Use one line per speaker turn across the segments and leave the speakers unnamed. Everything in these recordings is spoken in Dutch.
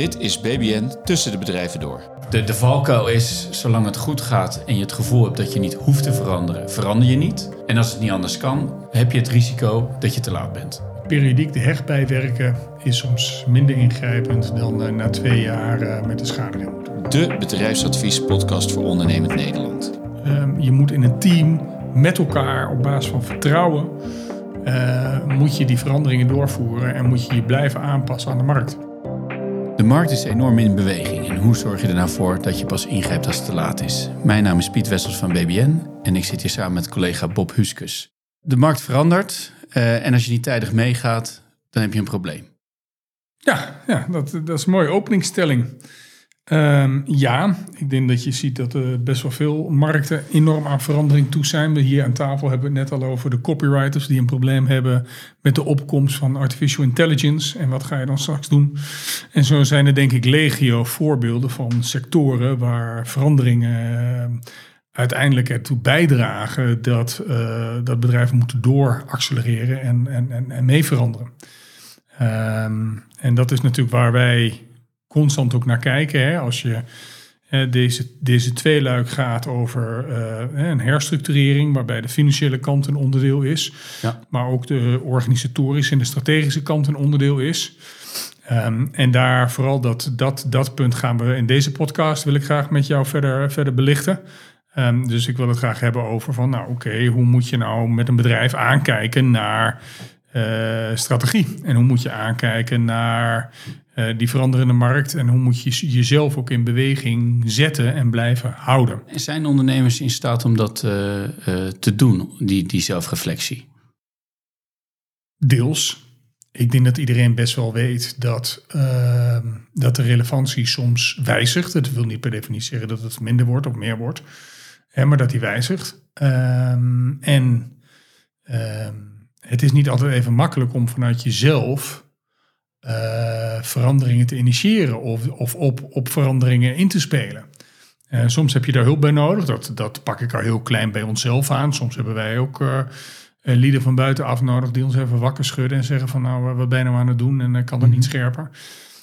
Dit is BBN Tussen de Bedrijven Door.
De, de valkuil is, zolang het goed gaat en je het gevoel hebt dat je niet hoeft te veranderen, verander je niet. En als het niet anders kan, heb je het risico dat je te laat bent.
Periodiek de hecht bijwerken is soms minder ingrijpend dan uh, na twee jaar uh, met de schade
De bedrijfsadvies podcast voor ondernemend Nederland.
Um, je moet in een team met elkaar op basis van vertrouwen uh, moet je die veranderingen doorvoeren en moet je je blijven aanpassen aan de markt.
De markt is enorm in beweging en hoe zorg je er nou voor dat je pas ingrijpt als het te laat is? Mijn naam is Piet Wessels van BBN en ik zit hier samen met collega Bob Huskus. De markt verandert uh, en als je niet tijdig meegaat, dan heb je een probleem.
Ja, ja dat, dat is een mooie openingsstelling. Um, ja, ik denk dat je ziet dat er best wel veel markten enorm aan verandering toe zijn. We hier aan tafel hebben het net al over de copywriters die een probleem hebben met de opkomst van artificial intelligence. En wat ga je dan straks doen? En zo zijn er denk ik legio voorbeelden van sectoren waar veranderingen uh, uiteindelijk ertoe bijdragen dat, uh, dat bedrijven moeten dooraccelereren en, en, en, en mee veranderen. Um, en dat is natuurlijk waar wij constant ook naar kijken. Hè? Als je hè, deze, deze tweeluik gaat over uh, een herstructurering, waarbij de financiële kant een onderdeel is, ja. maar ook de organisatorische en de strategische kant een onderdeel is. Um, en daar vooral dat, dat, dat punt gaan we in deze podcast wil ik graag met jou verder, verder belichten. Um, dus ik wil het graag hebben over van, nou oké, okay, hoe moet je nou met een bedrijf aankijken naar uh, strategie? En hoe moet je aankijken naar uh, die veranderende markt en hoe moet je jezelf ook in beweging zetten en blijven houden?
En zijn ondernemers in staat om dat uh, te doen, die, die zelfreflectie?
Deels. Ik denk dat iedereen best wel weet dat, dat de relevantie soms wijzigt. Dat wil niet per definitie zeggen dat het minder wordt of meer wordt, hè, maar dat die wijzigt. Um, en um, het is niet altijd even makkelijk om vanuit jezelf uh, veranderingen te initiëren of, of op, op veranderingen in te spelen. Uh, soms heb je daar hulp bij nodig. Dat, dat pak ik al heel klein bij onszelf aan. Soms hebben wij ook uh, lieden van buitenaf nodig die ons even wakker schudden en zeggen van nou, wat ben je nou aan het doen en kan dat niet mhm. scherper?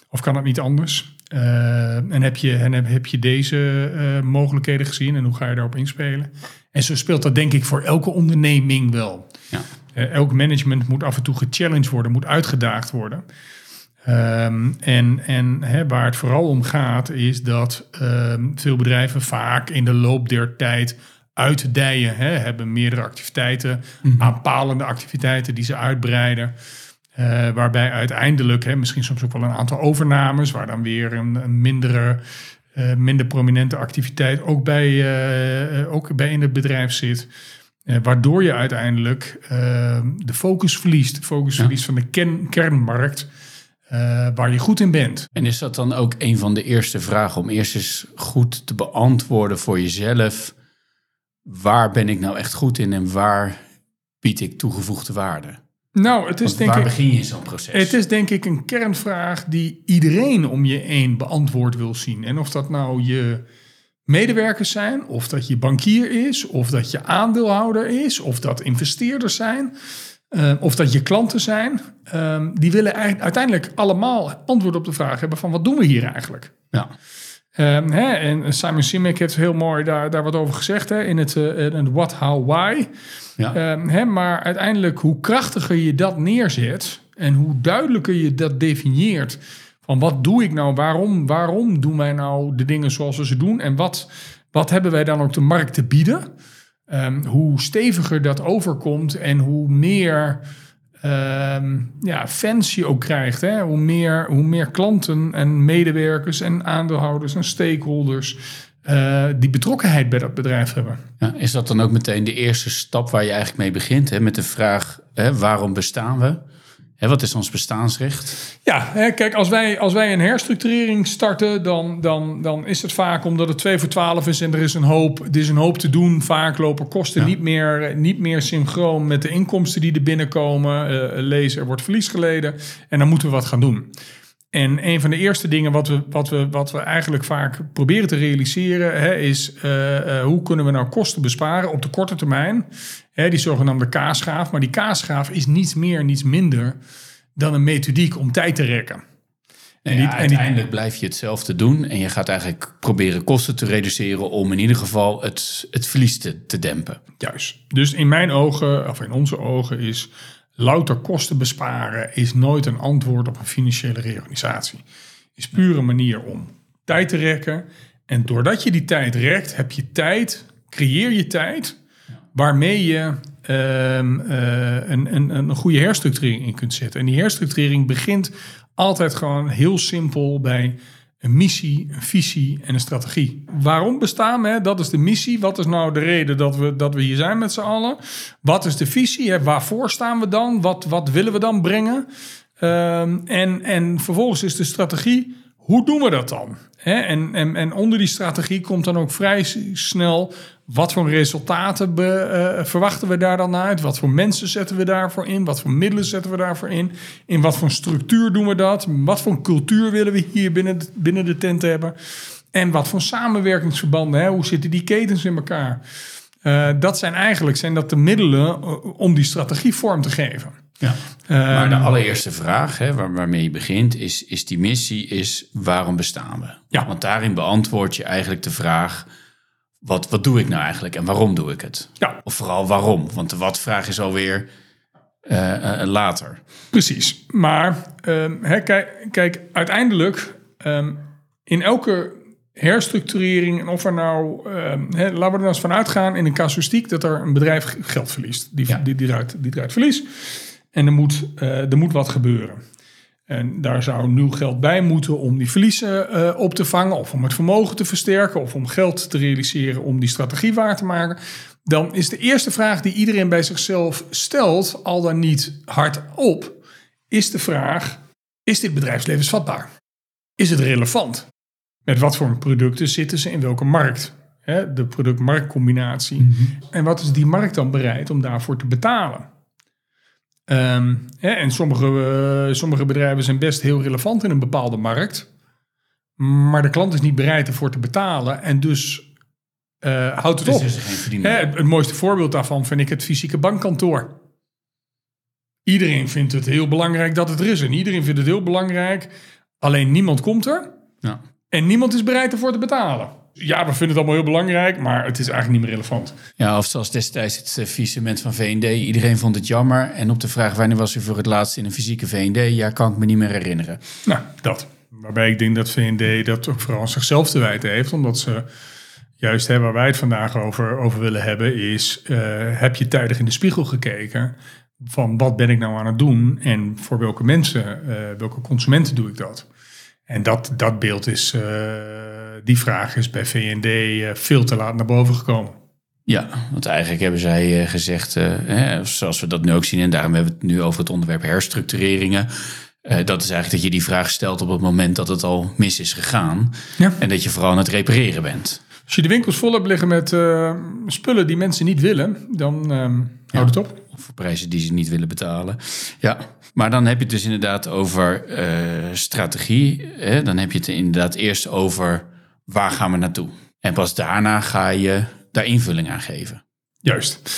Of kan dat niet anders? en heb je, en heb, heb je deze mogelijkheden gezien en hoe ga je daarop inspelen? En zo speelt dat denk ik voor elke onderneming wel. Ja. elk management moet af en toe gechallenged worden, moet uitgedaagd worden. Um, en en waar het vooral om gaat, is dat um, veel bedrijven vaak in de loop der tijd uitdijen. Hebben meerdere activiteiten, mm-hmm. aanpalende activiteiten die ze uitbreiden. Uh, waarbij uiteindelijk, misschien soms ook wel een aantal overnames, waar dan weer een, een mindere, uh, minder prominente activiteit ook bij, uh, ook bij in het bedrijf zit. waardoor je uiteindelijk ehm, de focus verliest. De focus ja. verliest van de ken, kernmarkt. Uh, waar je goed in bent.
En is dat dan ook een van de eerste vragen om eerst eens goed te beantwoorden voor jezelf? Waar ben ik nou echt goed in en waar bied ik toegevoegde waarde?
Nou, het is
Want
denk
waar
ik,
begin je in zo'n proces?
Het is denk ik een kernvraag die iedereen om je heen beantwoord wil zien. En of dat nou je medewerkers zijn, of dat je bankier is, of dat je aandeelhouder is, of dat investeerders zijn. Uh, of dat je klanten zijn, um, die willen eigenlijk uiteindelijk allemaal antwoord op de vraag hebben van wat doen we hier eigenlijk?
Ja.
Um, hè, en Simon Sinek heeft heel mooi daar, daar wat over gezegd hè, in het uh, what, how, why. Ja. Um, hè, maar uiteindelijk hoe krachtiger je dat neerzet en hoe duidelijker je dat definieert van wat doe ik nou, waarom, waarom doen wij nou de dingen zoals we ze doen en wat, wat hebben wij dan ook de markt te bieden? Um, hoe steviger dat overkomt en hoe meer um, ja, fans je ook krijgt. Hè? Hoe, meer, hoe meer klanten en medewerkers en aandeelhouders en stakeholders uh, die betrokkenheid bij dat bedrijf hebben.
Ja, is dat dan ook meteen de eerste stap waar je eigenlijk mee begint? Hè? Met de vraag, hè, waarom bestaan we? Hè, wat is ons bestaansrecht?
Ja, hè, kijk, als wij, als wij een herstructurering starten, dan, dan, dan is het vaak omdat het 2 voor 12 is en er is een hoop, er is een hoop te doen. Vaak lopen kosten niet, meer, niet meer synchroon met de inkomsten die er binnenkomen. Uh, lezen, er wordt verlies geleden en dan moeten we wat gaan doen. En een van de eerste dingen wat we, wat we, wat we eigenlijk vaak proberen te realiseren, hè, is uh, uh, hoe kunnen we nou kosten besparen op de korte termijn. Hè, die zogenaamde kaasgraaf. Maar die kaasgraaf is niets meer, niets minder dan een methodiek om tijd te rekken.
En, ja,
die-
uiteindelijk blijf je hetzelfde doen. En je gaat eigenlijk proberen kosten te reduceren om in ieder geval het, het verlies te, te dempen.
Juist. Dus in mijn ogen, of in onze ogen, is louter kosten besparen is nooit een antwoord op een financiële reorganisatie. Is puur een manier om tijd te rekken. En doordat je die tijd rekt, heb je tijd, creëer je tijd waarmee je ehm, eh, een, een, een goede herstructurering in kunt zetten. En die herstructurering begint altijd gewoon heel simpel bij een missie, een visie en een strategie. Waarom bestaan we? Dat is de missie. Wat is nou de reden dat we, dat we hier zijn met z'n allen? Wat is de visie? Waarvoor staan we dan? Wat, wat willen we dan brengen? Ehm, en, en vervolgens is de strategie, hoe doen we dat dan? En, en, en onder die strategie komt dan ook vrij snel, wat voor resultaten eh, verwachten we daar dan uit? Wat voor mensen zetten we daarvoor in? Wat voor middelen zetten we daarvoor in? In wat voor structuur doen we dat? Wat voor cultuur willen we hier binnen binnen de tent hebben? En wat voor samenwerkingsverbanden? Hoe zitten die ketens in elkaar? Eh, dat zijn eigenlijk zijn dat de middelen eh, om die strategie vorm te geven.
Ja.
Ehm,
maar de allereerste vraag hè, waar, waarmee je begint is, is die missie, is waarom bestaan we?
Ja.
Want daarin beantwoord je eigenlijk de vraag, wat, wat doe ik nou eigenlijk en waarom doe ik het?
Ja.
Of vooral waarom, want de wat-vraag is alweer eh, later.
Precies. Maar ehm, hè, kijk, kijk, uiteindelijk ehm, in elke herstructurering, en of er nou, ehm, hè, laten we er nou eens van uitgaan in een casuïstiek dat er een bedrijf geld verliest. Die,
Ja.
die, die, draait, die draait verlies. En er moet, eh, er moet wat gebeuren. En daar zou nieuw geld bij moeten om die verliezen eh, op te vangen, of om het vermogen te versterken, of om geld te realiseren om die strategie waar te maken. Dan is de eerste vraag die iedereen bij zichzelf stelt, al dan niet hardop, is de vraag: is dit bedrijfslevensvatbaar? Is het relevant? Met wat voor producten zitten ze in welke markt? De product-marktcombinatie. En wat is die markt dan bereid om daarvoor te betalen? Ehm, hè, en sommige, eh, sommige bedrijven zijn best heel relevant in een bepaalde markt. Maar de klant is niet bereid ervoor te betalen. En dus eh, houdt het
Dus
op.
is er geen verdiening.
Hè, het, het mooiste voorbeeld daarvan vind ik het fysieke bankkantoor. Iedereen vindt het heel belangrijk dat het er is. En iedereen vindt het heel belangrijk. Alleen niemand komt er.
Ja.
En niemand is bereid ervoor te betalen. Ja, we vinden het allemaal heel belangrijk, maar het is eigenlijk niet meer relevant.
Ja, of zoals destijds het faillissement van V&D. Iedereen vond het jammer. En op de vraag wanneer was u voor het laatst in een fysieke V&D? Ja, kan ik me niet meer herinneren.
Nou, dat. Waarbij ik denk dat VND dat ook vooral aan zichzelf te wijten heeft. Omdat ze juist hè, waar wij het vandaag over, over willen hebben, is eh, heb je tijdig in de spiegel gekeken van wat ben ik nou aan het doen en voor welke mensen, eh, welke consumenten doe ik dat? En dat, dat beeld is, die vraag is bij VND eh, veel te laat naar boven gekomen.
Ja, want eigenlijk hebben zij eh, gezegd, eh, hè, zoals we dat nu ook zien, en daarom hebben we het nu over het onderwerp herstructureringen. eh, dat is eigenlijk dat je die vraag stelt op het moment dat het al mis is gegaan.
Ja.
En dat je vooral aan het repareren bent.
Als je de winkels vol hebt liggen met eh, spullen die mensen niet willen, dan ehm houd het op.
Of voor prijzen die ze niet willen betalen. Ja, maar dan heb je het dus inderdaad over eh, strategie. Hè? Dan heb je het inderdaad eerst over waar gaan we naartoe. En pas daarna ga je daar invulling aan geven.
Juist.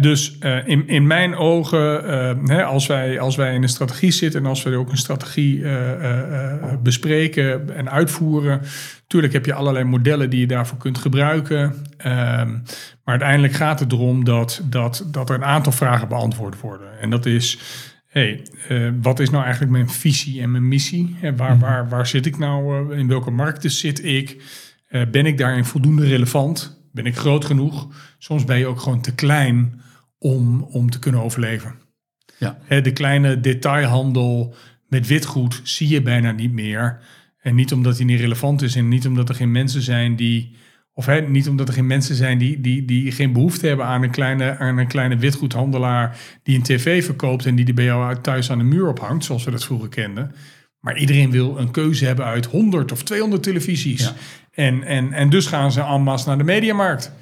Dus eh, in, in mijn ogen, eh, als, wij, als wij in een strategie zitten en als we ook een strategie eh, bespreken en uitvoeren, tuurlijk heb je allerlei modellen die je daarvoor kunt gebruiken. Ehm, maar uiteindelijk gaat het erom dat, dat, dat er een aantal vragen beantwoord worden. En dat is, hey, eh, wat is nou eigenlijk mijn visie en mijn missie? Hè, waar, waar, waar zit ik nou? eh, in welke markten zit ik? Eh, ben ik daarin voldoende relevant? Ben ik groot genoeg? Soms ben je ook gewoon te klein om, om te kunnen overleven.
Ja.
Hè, de kleine detailhandel met witgoed zie je bijna niet meer. En niet omdat die niet relevant is en niet omdat er geen mensen zijn die. Of hè, niet omdat er geen mensen zijn die, die, die geen behoefte hebben aan een, kleine, aan een kleine witgoedhandelaar die een tv verkoopt en die die bij jou thuis aan de muur ophangt, zoals we dat vroeger kenden. Maar iedereen wil een keuze hebben uit 100 of 200 televisies.
Ja.
En, en, en dus gaan ze en masse naar de mediamarkt.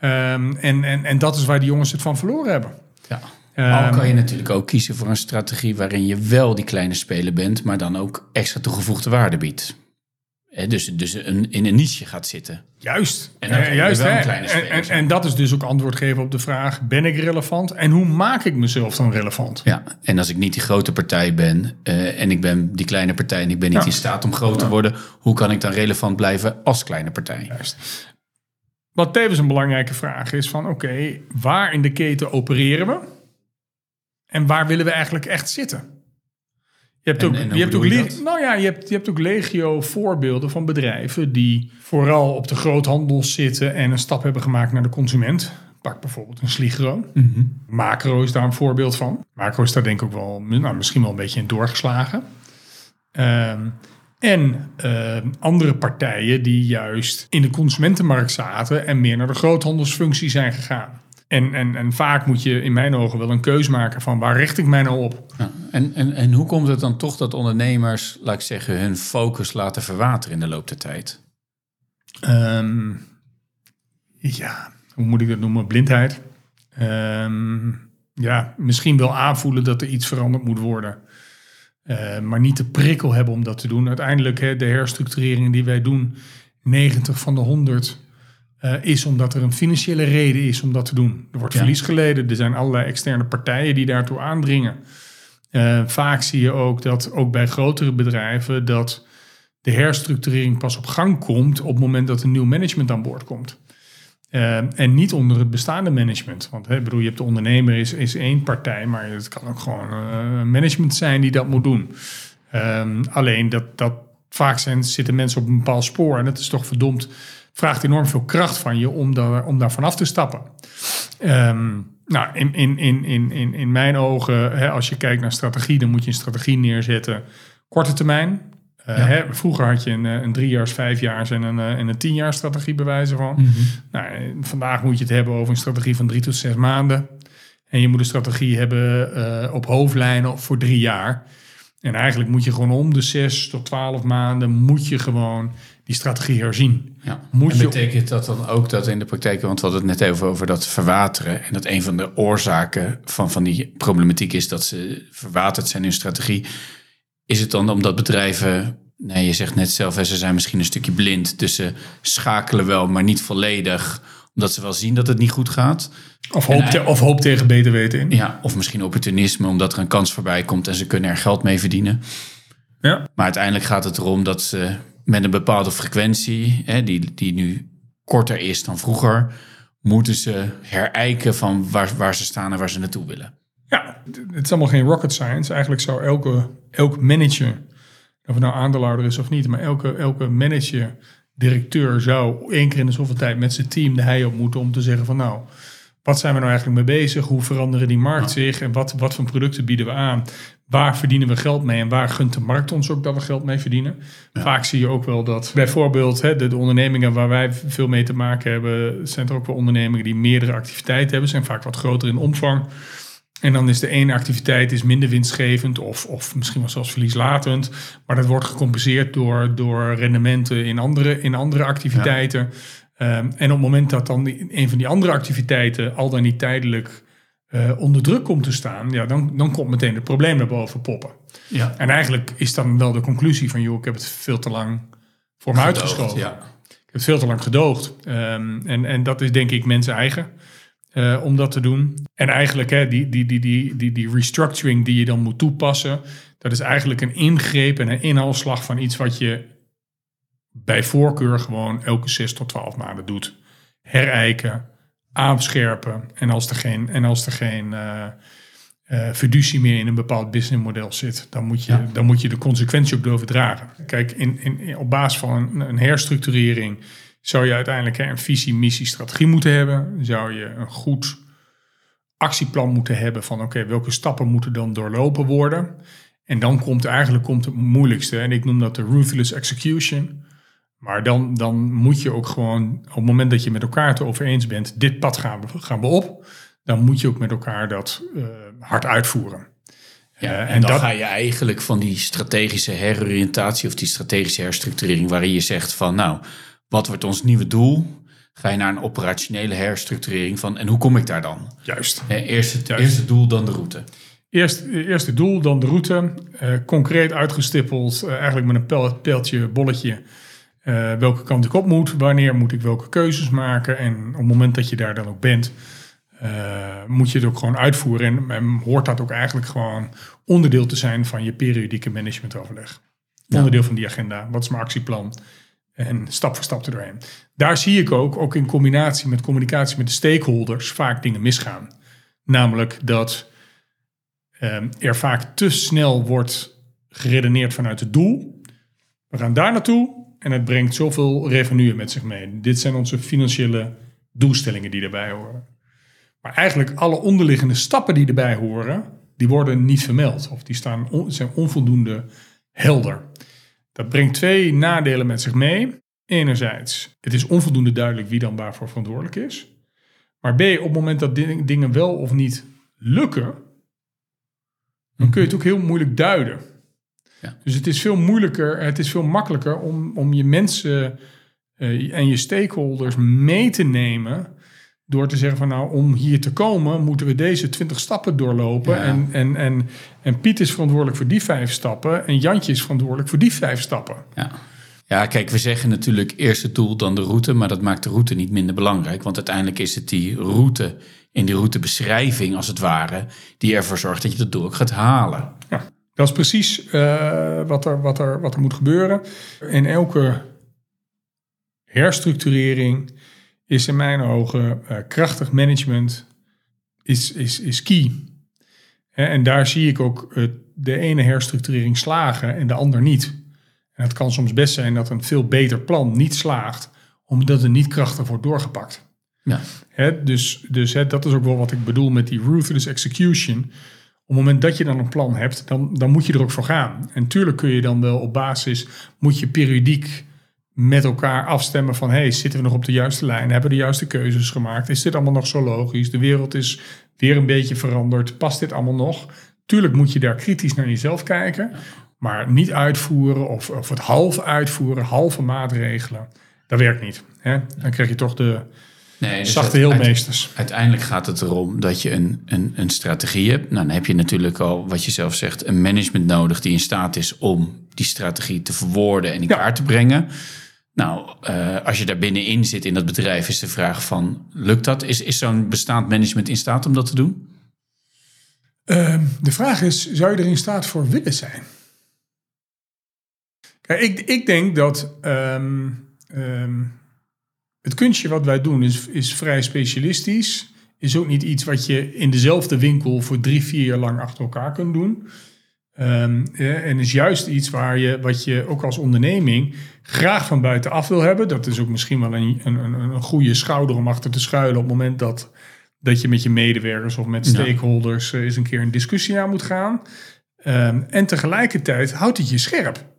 Ehm, en, en, en dat is waar die jongens het van verloren hebben.
Ja.
Ehm,
kan je natuurlijk ook kiezen voor een strategie waarin je wel die kleine speler bent, maar dan ook extra toegevoegde waarde biedt. Dus, dus een, in een niche gaat zitten.
Juist.
En dan kan je
juist
wel een
hè.
kleine
en,
speler
en,
zijn.
en dat is dus ook antwoord geven op de vraag: ben ik relevant? En hoe maak ik mezelf dan relevant?
Ja, en als ik niet die grote partij ben eh, en ik ben die kleine partij en ik ben niet
Ja.
in staat om groot te worden, hoe kan ik dan relevant blijven als kleine partij?
Juist. Wat tevens een belangrijke vraag is: van oké, waar in de keten opereren we? En waar willen we eigenlijk echt zitten? Je hebt
En-
ook,
en
je hebt ook,
je
nou ja, je hebt, je hebt ook legio voorbeelden van bedrijven die vooral op de groothandel zitten en een stap hebben gemaakt naar de consument. Pak bijvoorbeeld een Sligro.
Mhm.
Macro is daar een voorbeeld van. Macro is daar denk ik ook wel, nou, misschien wel een beetje in doorgeslagen. Ehm, en ehm, andere partijen die juist in de consumentenmarkt zaten en meer naar de groothandelsfunctie zijn gegaan. En, en, en vaak moet je in mijn ogen wel een keus maken van waar richt ik mij nou op?
Ja, en, en, en hoe komt het dan toch dat ondernemers, laat ik zeggen, hun focus laten verwateren in de loop der tijd?
Ehm, ja, hoe moet ik dat noemen? Blindheid. Ehm, ja, misschien wel aanvoelen dat er iets veranderd moet worden. Eh, maar niet de prikkel hebben om dat te doen. Uiteindelijk, hè, de herstructurering die wij doen, 90 van de 100, eh, is omdat er een financiële reden is om dat te doen. Er wordt
Ja.
verlies geleden. Er zijn allerlei externe partijen die daartoe aandringen. Eh, vaak zie je ook dat, ook bij grotere bedrijven, dat de herstructurering pas op gang komt op het moment dat een nieuw management aan boord komt. Eh, en niet onder het bestaande management. Want hè, bedoel, je hebt de ondernemer is, is één partij, maar het kan ook gewoon eh, management zijn die dat moet doen. Ehm, alleen dat, dat vaak zijn, zitten mensen op een bepaald spoor en dat is toch verdomd, vraagt enorm veel kracht van je om, daar, om daar vanaf te stappen. Ehm, nou, in, in, in, in, in, in mijn ogen, hè, als je kijkt naar strategie, dan moet je een strategie neerzetten. Korte termijn. Eh,
Ja.
hè, vroeger had je een, eh, een driejaars, vijfjaars en een, eh, en een tienjaars strategie bij wijze van.
Mhm.
Nou, vandaag moet je het hebben over een strategie van drie tot zes maanden. En je moet een strategie hebben op hoofdlijnen voor drie jaar. En eigenlijk moet je gewoon om de zes tot twaalf maanden moet je gewoon die strategie herzien.
Ja.
Moet
en
je-
betekent dat dan ook dat in de praktijk, want we hadden het net even over dat verwateren, en dat een van de oorzaken van, van die problematiek is dat ze verwaterd zijn in strategie. Is het dan omdat bedrijven, nee, je zegt net zelf, ze zijn misschien een stukje blind, dus ze schakelen wel, maar niet volledig, omdat ze wel zien dat het niet goed gaat.
Of hoop, te- of hoop tegen beter weten in.
Ja, of misschien opportunisme, omdat er een kans voorbij komt en ze kunnen er geld mee verdienen.
Ja.
Maar uiteindelijk gaat het erom dat ze met een bepaalde frequentie, hè, die, die nu korter is dan vroeger, moeten ze herijken van waar, waar ze staan en waar ze naartoe willen.
Ja, het is allemaal geen rocket science. Eigenlijk zou elke, elk manager, of het nou aandeelhouder is of niet, maar elke, elke manager, directeur zou één keer in de zoveel tijd met zijn team de hei op moeten om te zeggen van nou, wat zijn we nou eigenlijk mee bezig? Hoe veranderen die markt zich? En wat, wat voor producten bieden we aan? Waar verdienen we geld mee? En waar gunt de markt ons ook dat we geld mee verdienen? Vaak zie je ook wel dat bijvoorbeeld hè, de, de ondernemingen waar wij veel mee te maken hebben, zijn er ook wel ondernemingen die meerdere activiteiten hebben, zijn vaak wat groter in omvang. En dan is de ene activiteit is minder winstgevend of, of misschien wel zelfs verlieslatend. Maar dat wordt gecompenseerd door, door rendementen in andere, in andere activiteiten. Ehm, en op het moment dat dan die, een van die andere activiteiten al dan niet tijdelijk eh, onder druk komt te staan, ja, dan, dan komt meteen het probleem naar boven poppen.
Ja.
En eigenlijk is dan wel de conclusie van, joh, ik heb het veel te lang voor me uitgeschoven.
Ja.
Ik heb het veel te lang gedoogd. Ehm, en, en dat is denk ik mensen eigen eh, om dat te doen. En eigenlijk hè, die, die, die, die, die, die restructuring die je dan moet toepassen, dat is eigenlijk een ingreep en een inhaalslag van iets wat je bij voorkeur gewoon elke 6 tot 12 maanden doet. Herijken, aanscherpen en als er geen, en als er geen eh, fiducie meer in een bepaald businessmodel zit, dan moet je,
Ja.
dan moet je de consequentie ook durven dragen. Kijk, in, in, in- op basis van een, een herstructurering zou je uiteindelijk hè, een visie, missie, strategie moeten hebben. Zou je een goed actieplan moeten hebben van oké, welke stappen moeten dan doorlopen worden. En dan komt eigenlijk komt het moeilijkste. En ik noem dat de ruthless execution. Maar dan, dan moet je ook gewoon, op het moment dat je met elkaar het over eens bent, dit pad gaan we, gaan we op. Dan moet je ook met elkaar dat eh, hard uitvoeren.
Ja,
Eh,
en,
en
dan
dat-
ga je eigenlijk van die strategische heroriëntatie of die strategische herstructurering, waarin je zegt van nou, wat wordt ons nieuwe doel? Ga je naar een operationele herstructurering van en hoe kom ik daar dan?
Juist.
Eerst, het,
Juist.
eerst het doel, dan de route.
Eerst, eerst het doel, dan de route. eh, concreet uitgestippeld, eigenlijk met een pijltje, bolletje. Eh, welke kant ik op moet, wanneer moet ik welke keuzes maken. En op het moment dat je daar dan ook bent, uh, moet je het ook gewoon uitvoeren. En, en, hoort dat ook eigenlijk gewoon onderdeel te zijn van je periodieke managementoverleg. Ja. Onderdeel van die agenda. Wat is mijn actieplan? En stap voor stap er doorheen. Daar zie ik ook, ook in combinatie met communicatie met de stakeholders, vaak dingen misgaan. Namelijk dat um, er vaak te snel wordt geredeneerd vanuit het doel. We gaan daar naartoe en het brengt zoveel revenue met zich mee. Dit zijn onze financiële doelstellingen die erbij horen. Maar eigenlijk alle onderliggende stappen die erbij horen, die worden niet vermeld. Of die staan zijn onvoldoende helder. Dat brengt twee nadelen met zich mee. Enerzijds, het is onvoldoende duidelijk wie dan waarvoor verantwoordelijk is. Maar B, op het moment dat dingen wel of niet lukken, dan kun je het ook heel moeilijk duiden. Ja. Dus het is veel moeilijker, het is veel makkelijker om, om je mensen uh, en je stakeholders mee te nemen. Door te zeggen van nou, om hier te komen moeten we deze twintig stappen doorlopen. En, en, en, en Piet is verantwoordelijk voor die vijf stappen. En Jantje is verantwoordelijk voor die vijf stappen.
Ja. Ja, kijk, we zeggen natuurlijk eerst het doel, dan de route. Maar dat maakt de route niet minder belangrijk. Want uiteindelijk is het die route in die routebeschrijving, als het ware, die ervoor zorgt dat je het doel ook gaat halen.
Ja. Dat is precies uh, wat, er, wat, er, wat er moet gebeuren. In elke herstructurering is in mijn ogen uh, krachtig management is, is, is key. En daar zie ik ook uh, de ene herstructurering slagen en de ander niet. En het kan soms best zijn dat een veel beter plan niet slaagt, omdat het niet krachtig wordt doorgepakt. Ja. Dus dus dat is ook wel wat ik bedoel met die ruthless execution. Op het moment dat je dan een plan hebt, dan, dan moet je er ook voor gaan. En tuurlijk kun je dan wel op basis, moet je periodiek met elkaar afstemmen van... hey, zitten we nog op de juiste lijn? Hebben we de juiste keuzes gemaakt? Is dit allemaal nog zo logisch? De wereld is weer een beetje veranderd. Past dit allemaal nog? Tuurlijk moet je daar kritisch naar jezelf kijken. Maar niet uitvoeren of, of het half uitvoeren, halve maatregelen. Dat werkt niet. Hè? Dan krijg je toch de, Nee, dus Zachte heelmeesters.
Uiteindelijk gaat het erom dat je een, een, een strategie hebt. Nou, dan heb je natuurlijk al, wat je zelf zegt, een management nodig die in staat is om die strategie te verwoorden en in kaart te brengen. Nou, uh, als je daar binnenin zit in dat bedrijf, is de vraag van, lukt dat? Is, is zo'n bestaand management in staat om dat te doen?
Uh, de vraag is, zou je er in staat voor willen zijn? Kijk, ik, ik denk dat um, um, het kunstje wat wij doen is, is vrij specialistisch. Is ook niet iets wat je in dezelfde winkel voor drie, vier jaar lang achter elkaar kunt doen. Um, en is juist iets waar je, wat je ook als onderneming graag van buitenaf wil hebben. Dat is ook misschien wel een, een, een goede schouder om achter te schuilen op het moment dat, dat je met je medewerkers of met stakeholders uh, eens een keer een discussie aan moet gaan. Um, en tegelijkertijd houdt het je scherp.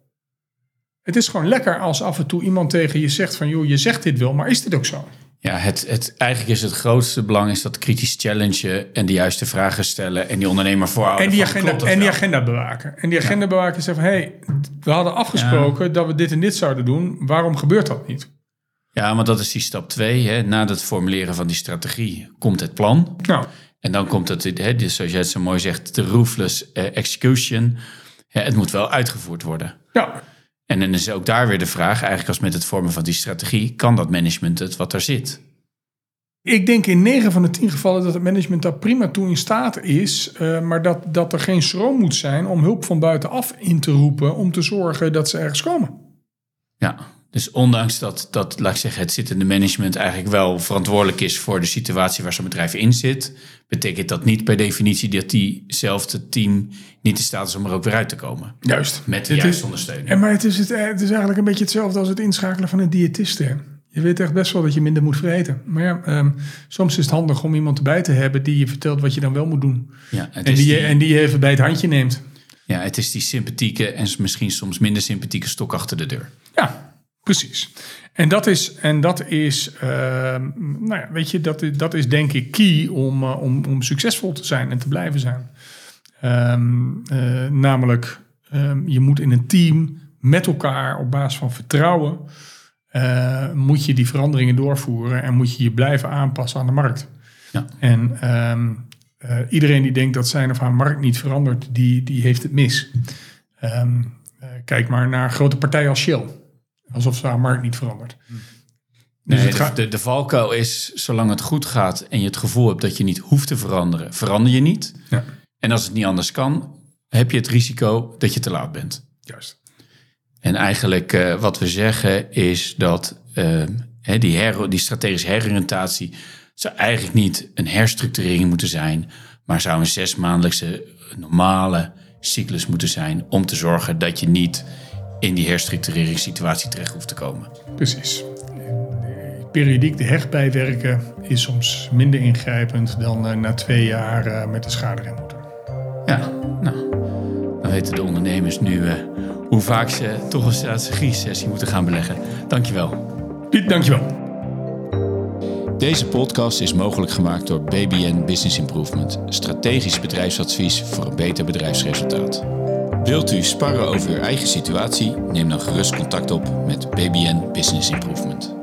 Het is gewoon lekker als af en toe iemand tegen je zegt van... joh, je zegt dit wel, maar is dit ook zo?
Ja, het, het, eigenlijk is het grootste belang is dat kritisch challengen en de juiste vragen stellen en die ondernemer voorhouden.
En die agenda, en die agenda bewaken. En die agenda bewaken zeggen van hé, hey, we hadden afgesproken dat we dit en dit zouden doen. Waarom gebeurt dat niet?
Ja, maar dat is die stap twee. Na het formuleren van die strategie komt het plan. Nou. En dan komt het, hè, dus zoals jij het zo mooi zegt, de ruthless eh, execution. Ja, het moet wel uitgevoerd worden. Ja. En dan is ook daar weer de vraag, eigenlijk als met het vormen van die strategie, kan dat management het wat er zit?
Ik denk in 9 van de 10 gevallen dat het management daar prima toe in staat is, uh, maar dat, dat er geen schroom moet zijn om hulp van buitenaf in te roepen om te zorgen dat ze ergens komen.
Ja, dus ondanks dat, dat, laat ik zeggen, het zittende management eigenlijk wel verantwoordelijk is voor de situatie waar zo'n bedrijf in zit, betekent dat niet per definitie dat diezelfde team niet in staat is om er ook weer uit te komen.
Juist.
Met de juiste ondersteuning.
En maar het is, het, het is eigenlijk een beetje hetzelfde als het inschakelen van een diëtiste. Je weet echt best wel dat je minder moet vreten. Maar ja, ehm, soms is het handig om iemand erbij te hebben die je vertelt wat je dan wel moet doen. Ja, en, die, die, en die je even bij het handje neemt.
Ja, het is die sympathieke en misschien soms minder sympathieke stok achter de deur.
Ja, Precies. En dat is, en dat is uh, nou ja, weet je, dat, dat is denk ik key om, uh, om, om succesvol te zijn en te blijven zijn. Um, uh, namelijk, um, je moet in een team met elkaar op basis van vertrouwen, eh, moet je die veranderingen doorvoeren en moet je je blijven aanpassen aan de markt. Ja. En um, iedereen die denkt dat zijn of haar markt niet verandert, die, die heeft het mis. kijk maar naar grote partijen als Shell. Alsof de markt niet verandert. Dus
Nee, de, de, de valkuil is, zolang het goed gaat en je het gevoel hebt dat je niet hoeft te veranderen, verander je niet.
ja,
En als het niet anders kan, heb je het risico dat je te laat bent.
juist.
En eigenlijk eh, wat we zeggen is dat eh, hè, die, her, die strategische heroriëntatie zou eigenlijk niet een herstructurering moeten zijn, maar zou een zesmaandelijkse normale cyclus moeten zijn om te zorgen dat je niet in die herstructureringssituatie terecht hoeft te komen.
Precies. Periodiek de hecht bijwerken is soms minder ingrijpend dan eh, na twee jaar eh, met de schade erin moeten.
Ja, nou, dan weten de ondernemers nu eh, hoe vaak ze toch een strategie-sessie moeten gaan beleggen. Dankjewel.
Piet, dankjewel.
Deze podcast is mogelijk gemaakt door BBN Business Improvement, strategisch bedrijfsadvies voor een beter bedrijfsresultaat. Wilt u sparren over uw eigen situatie? Neem dan gerust contact op met BBN Business Improvement.